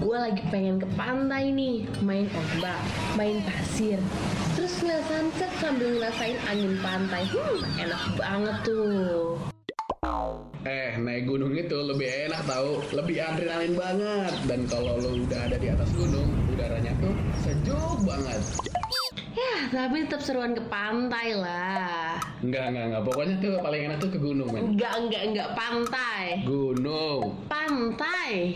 gue lagi pengen ke pantai nih main ombak main pasir terus ngeliat sunset sambil ngerasain angin pantai hmm enak banget tuh Eh, naik gunung itu lebih enak tahu, lebih adrenalin banget. Dan kalau lo udah ada di atas gunung, udaranya tuh sejuk banget. ya tapi tetap seruan ke pantai lah Enggak, enggak, enggak. Pokoknya tuh paling enak tuh ke gunung, men. enggak enggak enggak pantai Gunung. pantai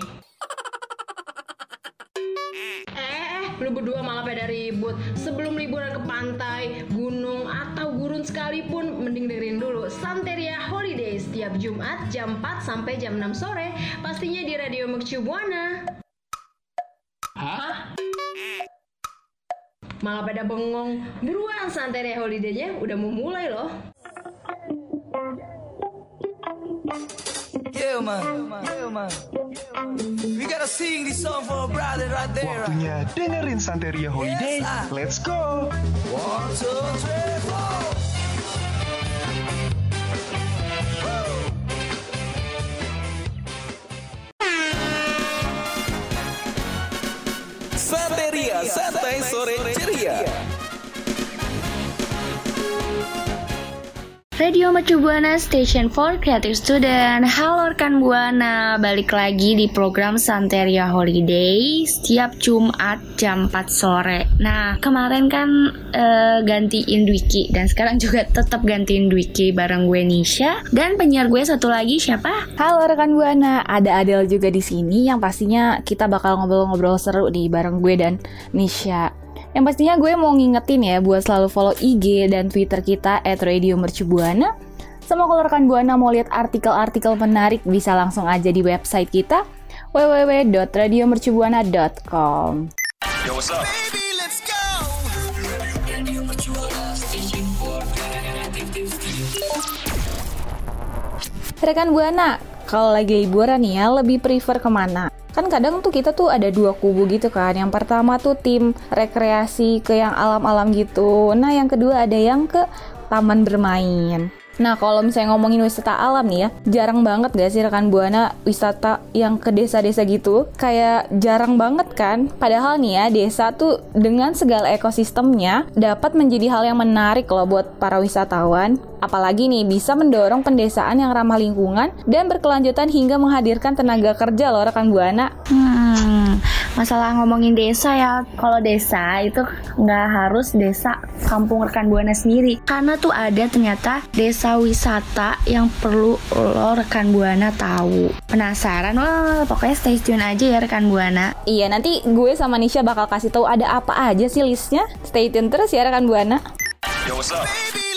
lu berdua malah pada ribut. Sebelum liburan ke pantai, gunung, atau gurun sekalipun, mending dengerin dulu Santeria Holiday setiap Jumat jam 4 sampai jam 6 sore, pastinya di Radio Mercu Buana. Hah? Malah pada bengong. Buruan Santeria Holiday-nya udah mau mulai loh. Yeah, man. Yeah, man. We gotta sing this song for a brother right there. Waktunya dengerin Santeria Holiday. Let's go! One, two, three, four. Radio Mercu Buana Station for Creative Student Halo rekan Buana Balik lagi di program Santeria Holiday Setiap Jumat jam 4 sore Nah kemarin kan eh, gantiin Dwiki Dan sekarang juga tetap gantiin Dwiki bareng gue Nisha Dan penyiar gue satu lagi siapa? Halo rekan Buana, ada Adel juga di sini yang pastinya kita bakal ngobrol-ngobrol seru nih bareng gue dan Nisha. Yang pastinya gue mau ngingetin ya buat selalu follow IG dan Twitter kita at Radio Mercubuana. Sama kalau rekan Buana mau lihat artikel-artikel menarik bisa langsung aja di website kita www.radiomercubuana.com. Yo, what's up? Baby, let's go. Rekan Buana, kalau lagi liburan nih ya, lebih prefer ke mana? Kan kadang tuh kita tuh ada dua kubu gitu kan. Yang pertama tuh tim rekreasi ke yang alam-alam gitu. Nah yang kedua ada yang ke taman bermain. Nah kalau misalnya ngomongin wisata alam nih ya, jarang banget gak sih rekan Buana wisata yang ke desa-desa gitu? Kayak jarang banget kan? Padahal nih ya, desa tuh dengan segala ekosistemnya dapat menjadi hal yang menarik loh buat para wisatawan. Apalagi nih bisa mendorong pendesaan yang ramah lingkungan dan berkelanjutan hingga menghadirkan tenaga kerja loh rekan Buana. Hmm, masalah ngomongin desa ya Kalau desa itu nggak harus desa kampung rekan Buana sendiri Karena tuh ada ternyata desa wisata yang perlu lo rekan Buana tahu Penasaran? Wah pokoknya stay tune aja ya rekan Buana Iya, nanti gue sama Nisha bakal kasih tahu ada apa aja sih listnya. Stay tune terus ya rekan Buana. Yo, what's up?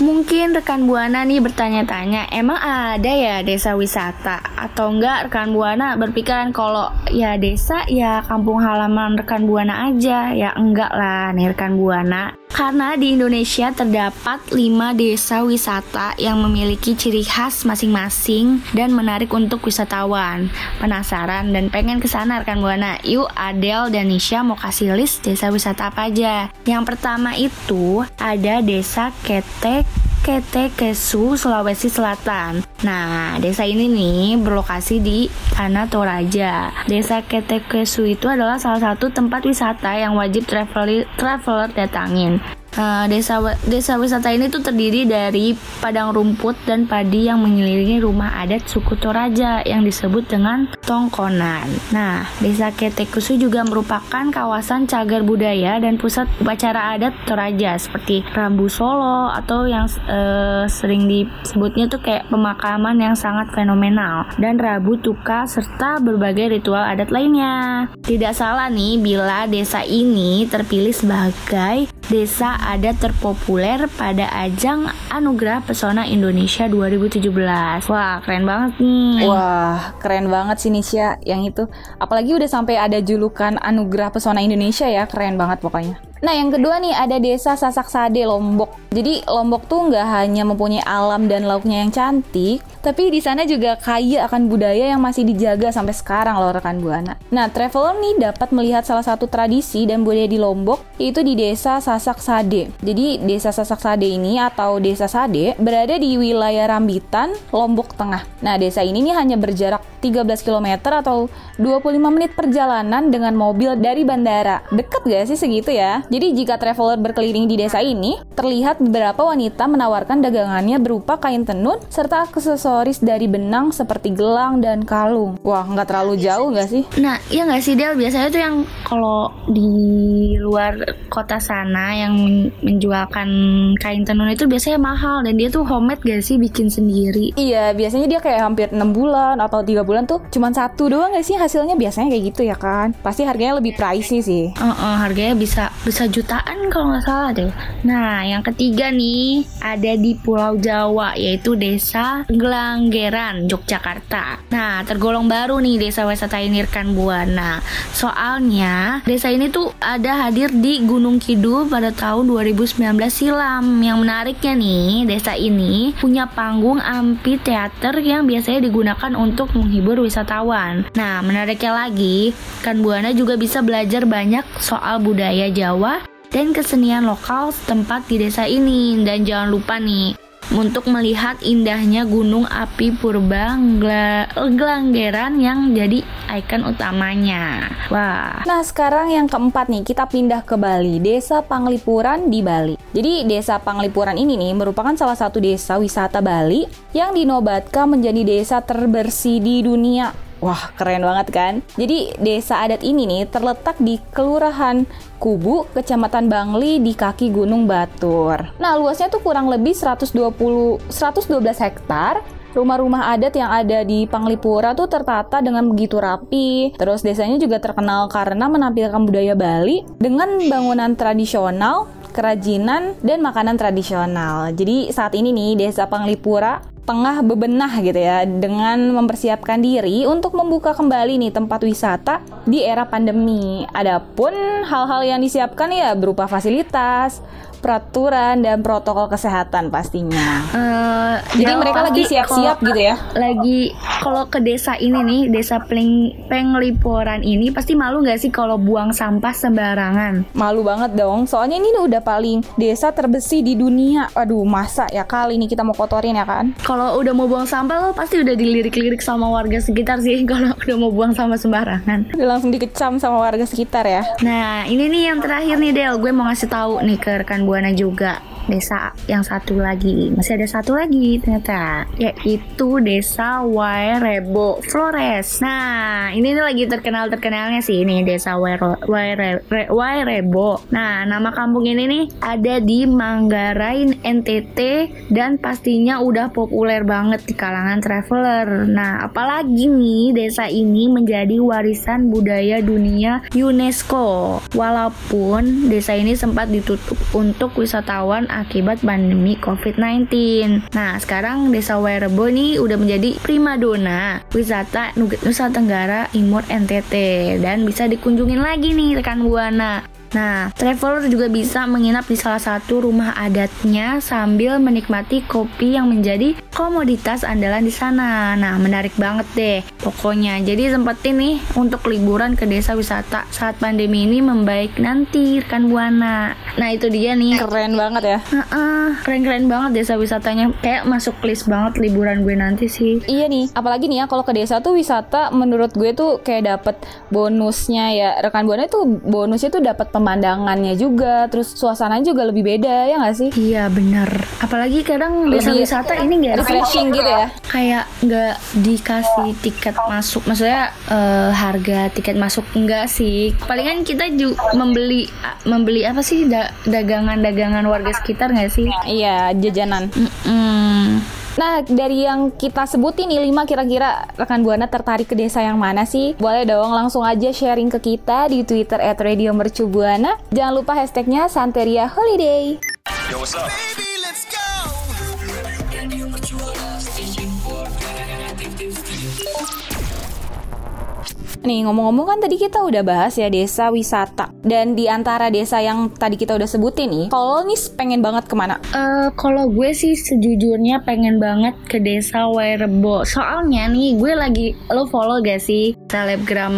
Mungkin rekan Buana nih bertanya-tanya, emang ada ya desa wisata atau enggak rekan Buana berpikiran kalau ya desa ya kampung halaman rekan Buana aja, ya enggak lah nih rekan Buana. Karena di Indonesia terdapat 5 desa wisata yang memiliki ciri khas masing-masing dan menarik untuk wisatawan. Penasaran dan pengen ke sana rekan Buana? Yuk Adel dan Nisha mau kasih list desa wisata apa aja. Yang pertama itu ada Desa Ketek Ketekesu, Sulawesi Selatan. Nah, desa ini nih berlokasi di Tanah Toraja. Desa Ketekesu itu adalah salah satu tempat wisata yang wajib traveler, traveler datangin. Eh, desa desa wisata ini tuh terdiri dari padang rumput dan padi yang mengelilingi rumah adat suku Toraja yang disebut dengan Tongkonan. Nah, desa Ketekusu juga merupakan kawasan cagar budaya dan pusat upacara adat Toraja seperti Rambu Solo atau yang eh, sering disebutnya tuh kayak pemakaman yang sangat fenomenal dan Rabu Tuka serta berbagai ritual adat lainnya. Tidak salah nih bila desa ini terpilih sebagai desa adat terpopuler pada ajang Anugerah Pesona Indonesia 2017. Wah, keren banget nih. Wah, keren banget sih Nisha yang itu. Apalagi udah sampai ada julukan Anugerah Pesona Indonesia ya, keren banget pokoknya. Nah, yang kedua nih ada desa Sasak Sade Lombok. Jadi Lombok tuh nggak hanya mempunyai alam dan lauknya yang cantik, tapi di sana juga kaya akan budaya yang masih dijaga sampai sekarang loh rekan Buana. Nah, traveler nih dapat melihat salah satu tradisi dan budaya di Lombok yaitu di desa Sasak Sade. Jadi desa Sasak Sade ini atau desa Sade berada di wilayah Rambitan, Lombok Tengah. Nah, desa ini nih hanya berjarak 13 km atau 25 menit perjalanan dengan mobil dari bandara. Deket gak sih segitu ya? Jadi jika traveler berkeliling di desa ini, terlihat beberapa wanita menawarkan dagangannya berupa kain tenun serta aksesoris dari benang seperti gelang dan kalung. Wah, nggak terlalu jauh nggak sih? Nah, iya nggak sih Del? Biasanya tuh yang kalau di luar kota sana yang men- menjualkan kain tenun itu biasanya mahal dan dia tuh homemade gak sih bikin sendiri. Iya, biasanya dia kayak hampir 6 bulan atau tiga bulan tuh cuman satu doang nggak sih hasilnya biasanya kayak gitu ya kan? Pasti harganya lebih pricey sih. Heeh, harganya bisa bisa jutaan kalau nggak salah deh. Nah, yang ketiga nih ada di Pulau Jawa yaitu Desa Gelanggeran, Yogyakarta. Nah, tergolong baru nih Desa Wisata ini rekan Buana. Soalnya desa ini tuh ada hadir di Gunung Kidul pada tahun 2019 silam. Yang menariknya nih, desa ini punya panggung amphitheater yang biasanya digunakan untuk menghibur wisatawan. Nah, menariknya lagi, kan Buana juga bisa belajar banyak soal budaya Jawa dan kesenian lokal setempat di desa ini. Dan jangan lupa nih, untuk melihat indahnya gunung api purba Gelanggeran yang jadi ikon utamanya. Wah, Nah, sekarang yang keempat nih, kita pindah ke Bali, Desa Panglipuran di Bali. Jadi, Desa Panglipuran ini nih merupakan salah satu desa wisata Bali yang dinobatkan menjadi desa terbersih di dunia. Wah, keren banget kan? Jadi, desa adat ini nih terletak di Kelurahan Kubu, Kecamatan Bangli di kaki Gunung Batur. Nah, luasnya tuh kurang lebih 120 112 hektar Rumah-rumah adat yang ada di Panglipura tuh tertata dengan begitu rapi. Terus desanya juga terkenal karena menampilkan budaya Bali dengan bangunan tradisional, kerajinan, dan makanan tradisional. Jadi saat ini nih Desa Panglipura tengah bebenah gitu ya dengan mempersiapkan diri untuk membuka kembali nih tempat wisata di era pandemi. Adapun hal-hal yang disiapkan ya berupa fasilitas, peraturan dan protokol kesehatan pastinya. eh, Jadi mereka lagi siap-siap gitu ya. Lagi kalau ke desa ini nih, desa Peng Penglipuran ini pasti malu nggak sih kalau buang sampah sembarangan? Malu banget dong, soalnya ini udah paling desa terbersih di dunia. Aduh, masa ya kali ini kita mau kotorin ya kan? Kalau udah mau buang sampah lo pasti udah dilirik-lirik sama warga sekitar sih kalau udah mau buang sampah sembarangan. Udah langsung dikecam sama warga sekitar ya. Nah, ini nih yang terakhir nih Del, gue mau ngasih tahu nih ke rekan Buana juga. Desa yang satu lagi, masih ada satu lagi ternyata, yaitu Desa Wairebo Flores. Nah, ini nih lagi terkenal terkenalnya sih ini Desa Wairo- Waire- Re- Wairebo. Nah, nama kampung ini nih ada di Manggarai NTT dan pastinya udah populer banget di kalangan traveler. Nah, apalagi nih desa ini menjadi warisan budaya dunia UNESCO. Walaupun desa ini sempat ditutup untuk wisatawan akibat pandemi COVID-19. Nah, sekarang desa Wairebo ini udah menjadi primadona wisata Nusa Tenggara Timur NTT dan bisa dikunjungin lagi nih rekan Buana. Nah, traveler juga bisa menginap di salah satu rumah adatnya sambil menikmati kopi yang menjadi komoditas andalan di sana. Nah, menarik banget deh pokoknya. Jadi sempetin nih untuk liburan ke desa wisata saat pandemi ini membaik nanti rekan Buana. Nah, itu dia nih. Keren banget ya. Keren-keren banget desa wisatanya. Kayak masuk list banget liburan gue nanti sih. Iya nih, apalagi nih ya kalau ke desa tuh wisata menurut gue tuh kayak dapet bonusnya ya. Rekan Buana tuh bonusnya tuh dapat pemandangannya juga, terus suasananya juga lebih beda ya nggak sih? Iya bener Apalagi kadang desa wisata ini gak refreshing gitu ya. Kayak nggak dikasih tiket masuk Maksudnya eh, harga tiket masuk enggak sih Palingan kita juga membeli Membeli apa sih da- Dagangan-dagangan warga sekitar nggak sih Iya, jajanan. Mm-mm. Nah, dari yang kita sebutin nih 5 kira-kira rekan Buana tertarik ke desa yang mana sih? Boleh dong langsung aja sharing ke kita di Twitter @radiomercubuana. Jangan lupa hashtagnya Santeria Holiday. Yo, what's up? Nih ngomong-ngomong kan tadi kita udah bahas ya desa wisata dan di antara desa yang tadi kita udah sebutin nih, kalau nih pengen banget ke mana? Eh, kalau gue sih sejujurnya pengen banget ke desa Wairebo. Soalnya nih gue lagi lo follow gak sih selebgram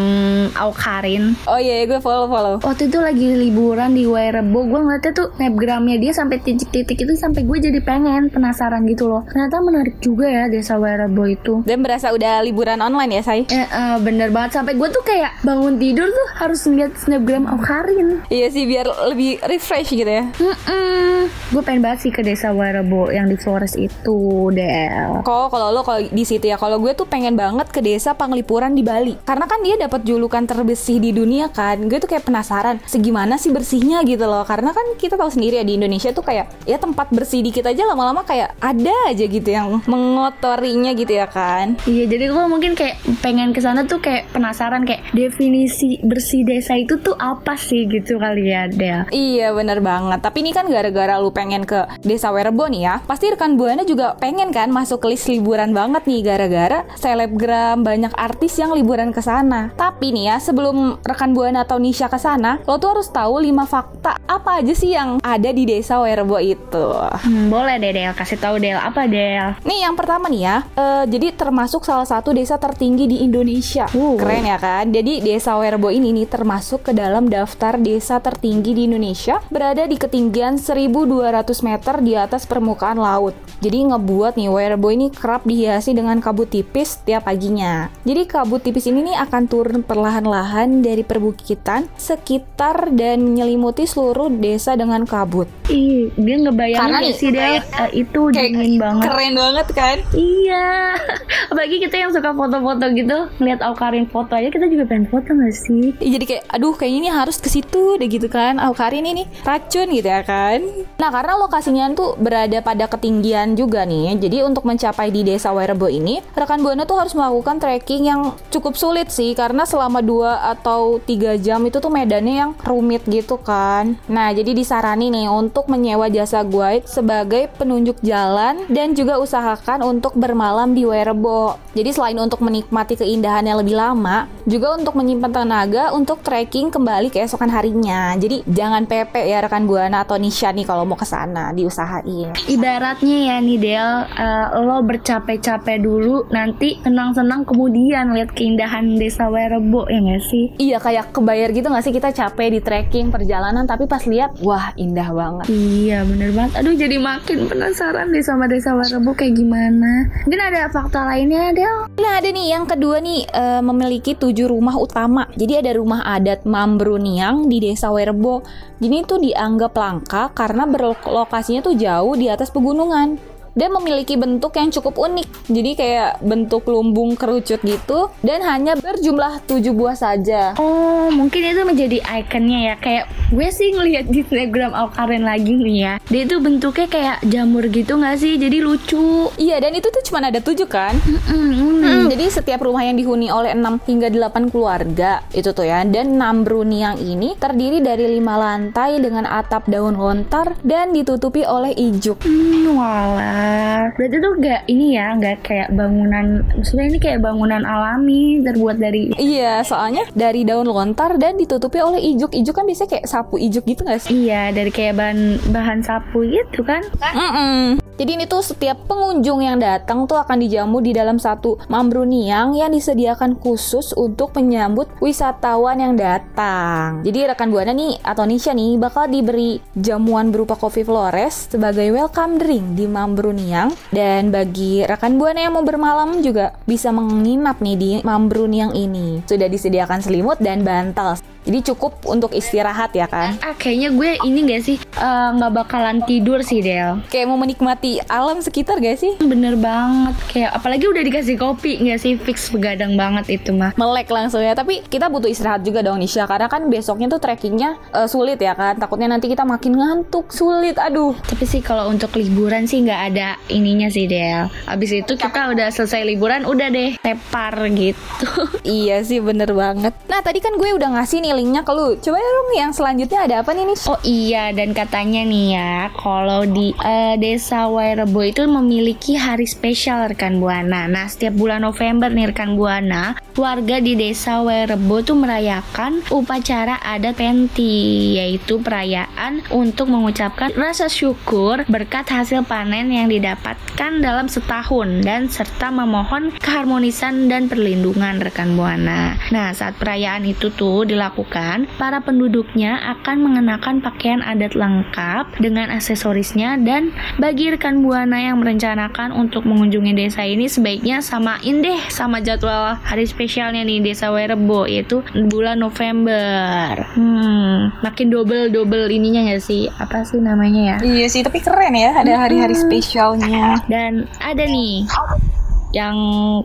Aukarin? Oh iya, gue follow follow. Waktu itu lagi liburan di Wairebo, gue ngeliatnya tuh snapgramnya dia sampai titik-titik itu sampai gue jadi pengen penasaran gitu loh. Ternyata menarik juga ya desa Wairebo itu. Dan berasa udah liburan online ya, say? Eh, eh, bener banget sampai gue tuh kayak bangun tidur tuh harus ngeliat snapgram Aukarin. Iya sih, biar lebih refresh gitu ya. Mm-mm. Gue pengen banget sih ke desa Wairebo yang di Flores itu, Del. Kok kalau lo kalau di situ ya, kalau gue tuh pengen banget ke desa Panglipuran di Bali. Karena kan dia dapat julukan terbersih di dunia kan. Gue tuh kayak penasaran segimana sih bersihnya gitu loh. Karena kan kita tahu sendiri ya di Indonesia tuh kayak ya tempat bersih dikit aja lama-lama kayak ada aja gitu yang mengotorinya gitu ya kan. Iya, jadi gue mungkin kayak pengen ke sana tuh kayak penasaran kayak definisi bersih desa itu tuh apa sih gitu kali ya, Del. Iya bener banget Tapi ini kan gara-gara lu pengen ke desa Werebo nih ya Pasti rekan Buana juga pengen kan masuk ke list liburan banget nih Gara-gara selebgram banyak artis yang liburan ke sana Tapi nih ya sebelum rekan Buana atau Nisha ke sana Lo tuh harus tahu 5 fakta apa aja sih yang ada di desa Werebo itu Hmm, boleh deh, Del. Kasih tahu Del. Apa, Del? Nih yang pertama nih ya eh, Jadi termasuk salah satu desa tertinggi di Indonesia Uh. Keren ya kan Jadi desa Werebo ini nih termasuk ke dalam daftar desa tertinggi di Indonesia Berada di ketinggian 1200 meter di atas permukaan laut Jadi ngebuat nih Werebo ini kerap dihiasi dengan kabut tipis tiap paginya Jadi kabut tipis ini nih akan turun perlahan-lahan dari perbukitan Sekitar dan menyelimuti seluruh desa dengan kabut Ih, dia ngebayangin Karena nih, sih, Del? Eh, itu dingin banget. keren banget kan Iya. Apalagi kita yang suka foto-foto gitu, ngeliat Aukarin foto aja kita juga pengen foto gak sih? Ih, jadi kayak aduh kayaknya ini harus ke situ deh gitu kan. Oh Karin ini racun gitu ya kan. Nah karena lokasinya tuh berada pada ketinggian juga nih jadi untuk mencapai di desa Werebo ini rekan buana tuh harus melakukan trekking yang cukup sulit sih karena selama 2 atau 3 jam itu tuh medannya yang rumit gitu kan. Nah jadi disarani nih untuk menyewa jasa guide sebagai penunjuk jalan dan juga usahakan untuk bermalam di Werebo jadi selain untuk menikmati keindahannya lebih lama juga untuk menyimpan tenaga untuk trekking kembali keesokan harinya. Jadi jangan pepe ya rekan Buana atau Nisha nih kalau mau ke sana diusahain. Ibaratnya ya nih Del, eh, lo bercapek-capek dulu, nanti senang-senang kemudian lihat keindahan desa Werebo ya gak sih? Iya kayak kebayar gitu gak sih kita capek di trekking perjalanan tapi pas lihat wah indah banget. Iya bener banget Aduh jadi makin penasaran deh sama desa Werebo kayak gimana Mungkin ada fakta lainnya Del Nah ada nih yang kedua nih eh, memiliki tujuh rumah utama. Jadi ada rumah adat Mambruniang di desa Werebo. Jadi itu dianggap langka karena berlokasinya tuh jauh di atas pegunungan. Dan memiliki bentuk yang cukup unik. Jadi kayak bentuk lumbung kerucut gitu dan hanya berjumlah tujuh buah saja. Oh mungkin itu menjadi ikonnya ya Kayak gue sih ngeliat di Instagram Aukarin lagi nih ya Dia itu bentuknya kayak jamur gitu gak sih? Jadi lucu Iya dan itu tuh cuma ada tujuh kan. Mm-mm, Hmm, jadi setiap rumah yang dihuni oleh 6 hingga 8 keluarga itu tuh ya dan Nambruniang ini terdiri dari lima lantai dengan atap daun lontar dan ditutupi oleh ijuk. Hmm, walah. Berarti tuh gak ini ya, gak kayak bangunan. Maksudnya ini kayak bangunan alami terbuat dari. Iya, soalnya dari daun lontar dan ditutupi oleh ijuk. Ijuk kan biasanya kayak sapu ijuk gitu gak sih? Iya, dari kayak bahan bahan sapu gitu kan? Mm-mm. Jadi ini tuh setiap pengunjung yang datang tuh akan dijamu di dalam satu mambruniang yang disediakan khusus untuk menyambut wisatawan yang datang. Jadi rekan buana nih atau Nisha nih bakal diberi jamuan berupa kopi Flores sebagai welcome drink di mambruniang dan bagi rekan buana yang mau bermalam juga bisa menginap nih di mambruniang ini. Sudah disediakan selimut dan bantal. Jadi cukup untuk istirahat ya kan. Ah, kayaknya gue ini gak sih eh, nggak bakalan tidur sih Del. Kayak mau menikmati alam sekitar gak sih? Bener banget. Kayak apalagi udah dikasih kopi nggak sih fix begadang banget itu mah. melek langsung ya tapi kita butuh istirahat juga dong Nisha karena kan besoknya tuh trekkingnya eh, sulit ya kan takutnya nanti kita makin ngantuk sulit aduh Tapi sih kalau untuk liburan sih nggak ada ininya sih Del. Abis itu kita udah selesai liburan udah deh tepar gitu. iya sih bener banget nah tadi kan gue udah ngasih nih linknya ke lu. Coba dong yang selanjutnya ada apa nih nih? Oh iya dan katanya nih ya kalau di eh, desa Wairebo itu memiliki hari spesial rekan buana. Nah setiap bulan November nih rekan buana warga di desa Wairebo tuh merayakan upacara adat penti yaitu perayaan untuk mengucapkan rasa syukur berkat hasil panen yang didapatkan dalam setahun dan serta memohon keharmonisan dan perlindungan rekan buana. Nah saat perayaan itu tuh dilakukan para penduduknya akan mengenakan pakaian adat lengkap dengan aksesorisnya dan bagi rekan buana yang merencanakan untuk mengunjungi desa ini sebaiknya samain deh sama jadwal hari spesialnya nih desa Werebo yaitu bulan November. Hmm, makin double double ininya ya sih apa sih namanya ya? Iya sih, tapi keren ya ada hari-hari spesialnya. Dan ada nih yang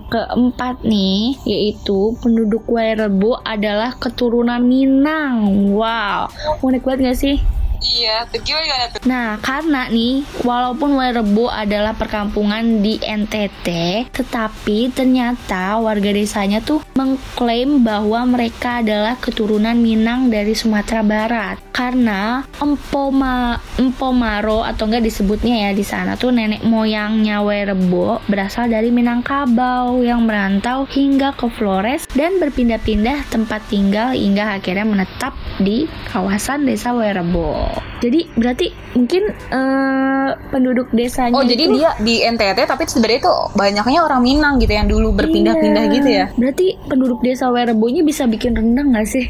keempat nih yaitu penduduk Wairebo adalah keturunan Minang. Wow, unik banget gak sih? Iya, tuh gimana tuh? Nah, karena nih, walaupun Wairebo adalah perkampungan di NTT, tetapi ternyata warga desanya tuh mengklaim bahwa mereka adalah keturunan Minang dari Sumatera Barat. Karena Empoma Empomaro atau enggak disebutnya ya di sana tuh nenek moyangnya Wairebo berasal dari Minangkabau yang merantau hingga ke Flores dan berpindah-pindah tempat tinggal hingga akhirnya menetap di kawasan desa Wairebo. Jadi berarti mungkin eh, penduduk desanya Oh, jadi itu- dia di NTT tapi sebenarnya tuh banyaknya orang Minang gitu yang dulu berpindah-pindah Iya. gitu ya. Berarti penduduk desa Werebonya bisa bikin rendang gak sih?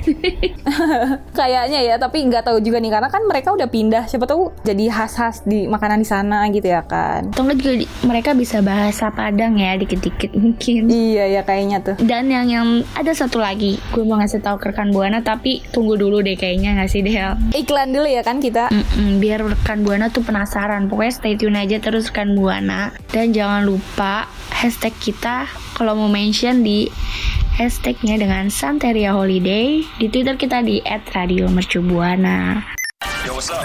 Kayaknya ya, tapi nggak tahu juga nih karena kan mereka udah pindah. Siapa tahu jadi khas-khas di makanan di sana gitu ya kan. Atau juga di- mereka bisa bahasa Padang ya dikit-dikit mungkin. Iya ya kayaknya tuh. Dan yang yang ada satu lagi, gue mau ngasih tahu ke rekan buana tapi tunggu dulu deh kayaknya nggak sih Del? Iklan dulu ya kan kita. Mm-mm, biar rekan buana tuh penasaran. Pokoknya stay tune aja terus rekan buana dan jangan lupa hashtag kita kalau mau mention di hashtagnya dengan Santeria Holiday di Twitter kita di @radiomercubuana. Yo, what's up?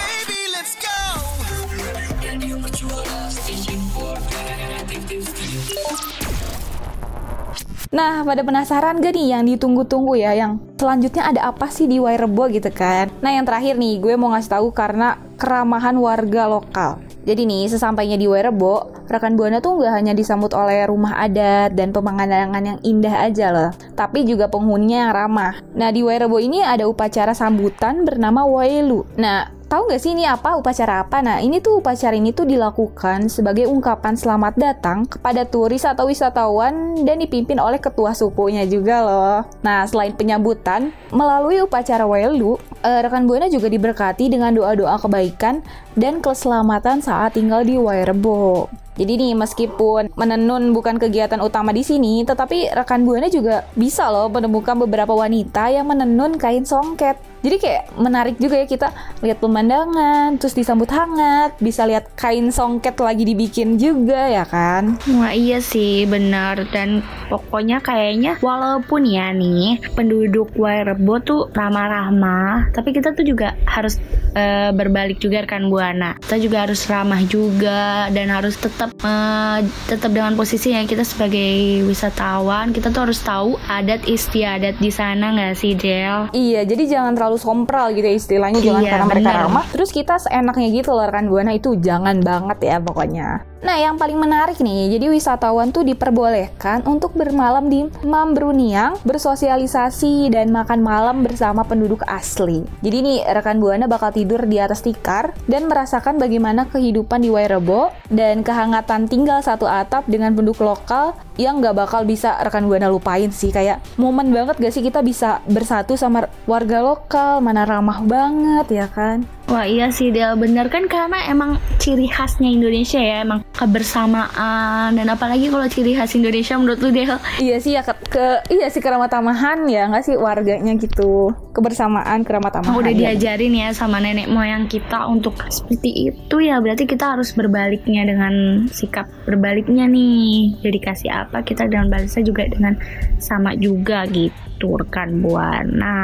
Nah, pada penasaran gak nih yang ditunggu-tunggu ya yang selanjutnya ada apa sih di Wairebo gitu kan? Nah, yang terakhir nih gue mau ngasih tahu karena keramahan warga lokal. Jadi nih, sesampainya di Wairebo, rekan Buana tuh nggak hanya disambut oleh rumah adat dan pemandangan yang indah aja loh, tapi juga penghuninya yang ramah. Nah, di Wairebo ini ada upacara sambutan bernama Wailu. Nah, Tahu nggak sih ini apa upacara apa? Nah ini tuh upacara ini tuh dilakukan sebagai ungkapan selamat datang kepada turis atau wisatawan dan dipimpin oleh ketua sukunya juga loh. Nah selain penyambutan melalui upacara Wailu, eh, rekan buana juga diberkati dengan doa-doa kebaikan dan keselamatan saat tinggal di Wairebo. Jadi nih meskipun menenun bukan kegiatan utama di sini, tetapi rekan buana juga bisa loh menemukan beberapa wanita yang menenun kain songket. Jadi kayak menarik juga ya kita lihat pemandangan, terus disambut hangat, bisa lihat kain songket lagi dibikin juga ya kan. Wah iya sih benar dan pokoknya kayaknya walaupun ya nih penduduk Wairebo tuh ramah-ramah tapi kita tuh juga harus eh, berbalik juga rekan buana kita juga harus ramah juga dan harus tetap eh, tetap dengan posisi yang kita sebagai wisatawan kita tuh harus tahu adat istiadat di sana nggak sih Del? Iya, jadi jangan terlalu sompral gitu ya istilahnya, jangan Iya, karena mereka ramah. Terus kita seenaknya gitu loh rekan buana itu jangan banget ya pokoknya. Nah, yang paling menarik nih, jadi wisatawan tuh diperbolehkan untuk bermalam di Mambruniang, bersosialisasi dan makan malam bersama penduduk asli. Jadi nih rekan buana bakal tidur di atas tikar dan merasakan bagaimana kehidupan di Wairebo dan kehangatan tinggal satu atap dengan penduduk lokal yang nggak bakal bisa rekan buana lupain sih. Kayak momen banget gak sih kita bisa bersatu sama warga lokal? Mana ramah banget ya kan Wah iya sih Del. Bener kan karena emang ciri khasnya Indonesia ya emang kebersamaan dan apalagi kalau ciri khas Indonesia menurut lu Del? Iya sih ya ke, ke- iya sih keramatamahan ya nggak sih warganya gitu. Kebersamaan keramatamahan Oh, udah diajarin ya sama nenek moyang kita untuk seperti itu ya. Berarti kita harus berbaliknya dengan sikap berbaliknya nih. Jadi kasih apa kita dengan balasnya juga dengan sama juga gitu rekan buana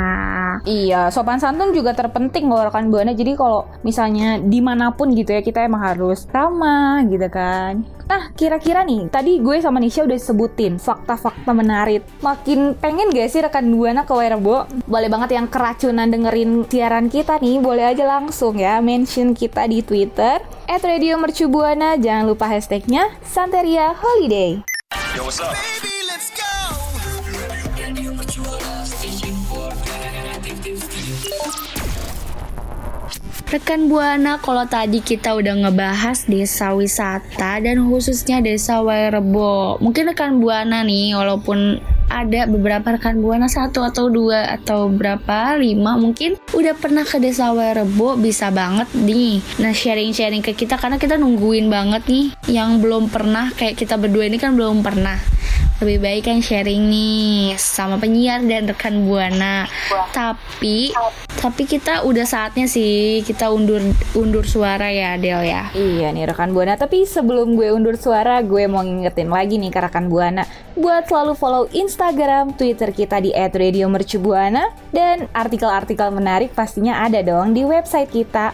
Iya, sopan santun juga terpenting loh rekan buana. Jadi kalau misalnya di mana pun gitu ya kita emang harus ramah gitu kan. Nah, kira-kira nih, tadi gue sama Nisha udah sebutin fakta-fakta menarik. Makin pengen gak sih rekan Buana ke Werebo? Boleh banget yang keracunan dengerin siaran kita nih, boleh aja langsung ya mention kita di Twitter at Radio Mercu Buana. Jangan lupa hashtagnya Santeria Holiday. Yo, what's up? Rekan Buana, kalau tadi kita udah ngebahas desa wisata dan khususnya desa Wairebo. Mungkin rekan Buana nih, walaupun ada beberapa rekan Buana satu atau dua atau berapa lima mungkin udah pernah ke desa Wairebo bisa banget nih. Nah sharing-sharing ke kita karena kita nungguin banget nih yang belum pernah kayak kita berdua ini kan belum pernah lebih baik kan sharing nih sama penyiar dan rekan buana. Tapi tapi kita udah saatnya sih kita undur undur suara ya Del ya. Iya nih rekan Buana, tapi sebelum gue undur suara, gue mau ngingetin lagi nih ke rekan Buana. Buat selalu follow Instagram, Twitter kita di @radiomercubuana dan artikel-artikel menarik pastinya ada dong di website kita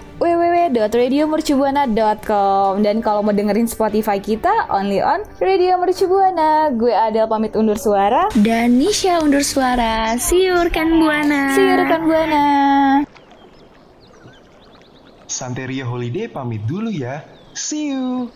www.radiomercubuana.com dan kalau mau dengerin Spotify kita only on Radio Mercubuana. Gue Adel pamit undur suara. dan Nisha undur suara see you rekan buana See you rekan Buana. Santeria Holiday pamit dulu ya. See you.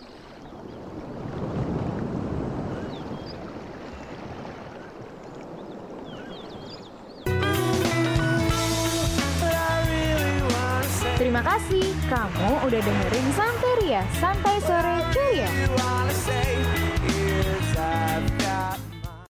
Terima kasih kamu udah dengerin Santeria Santai Sore Ceria.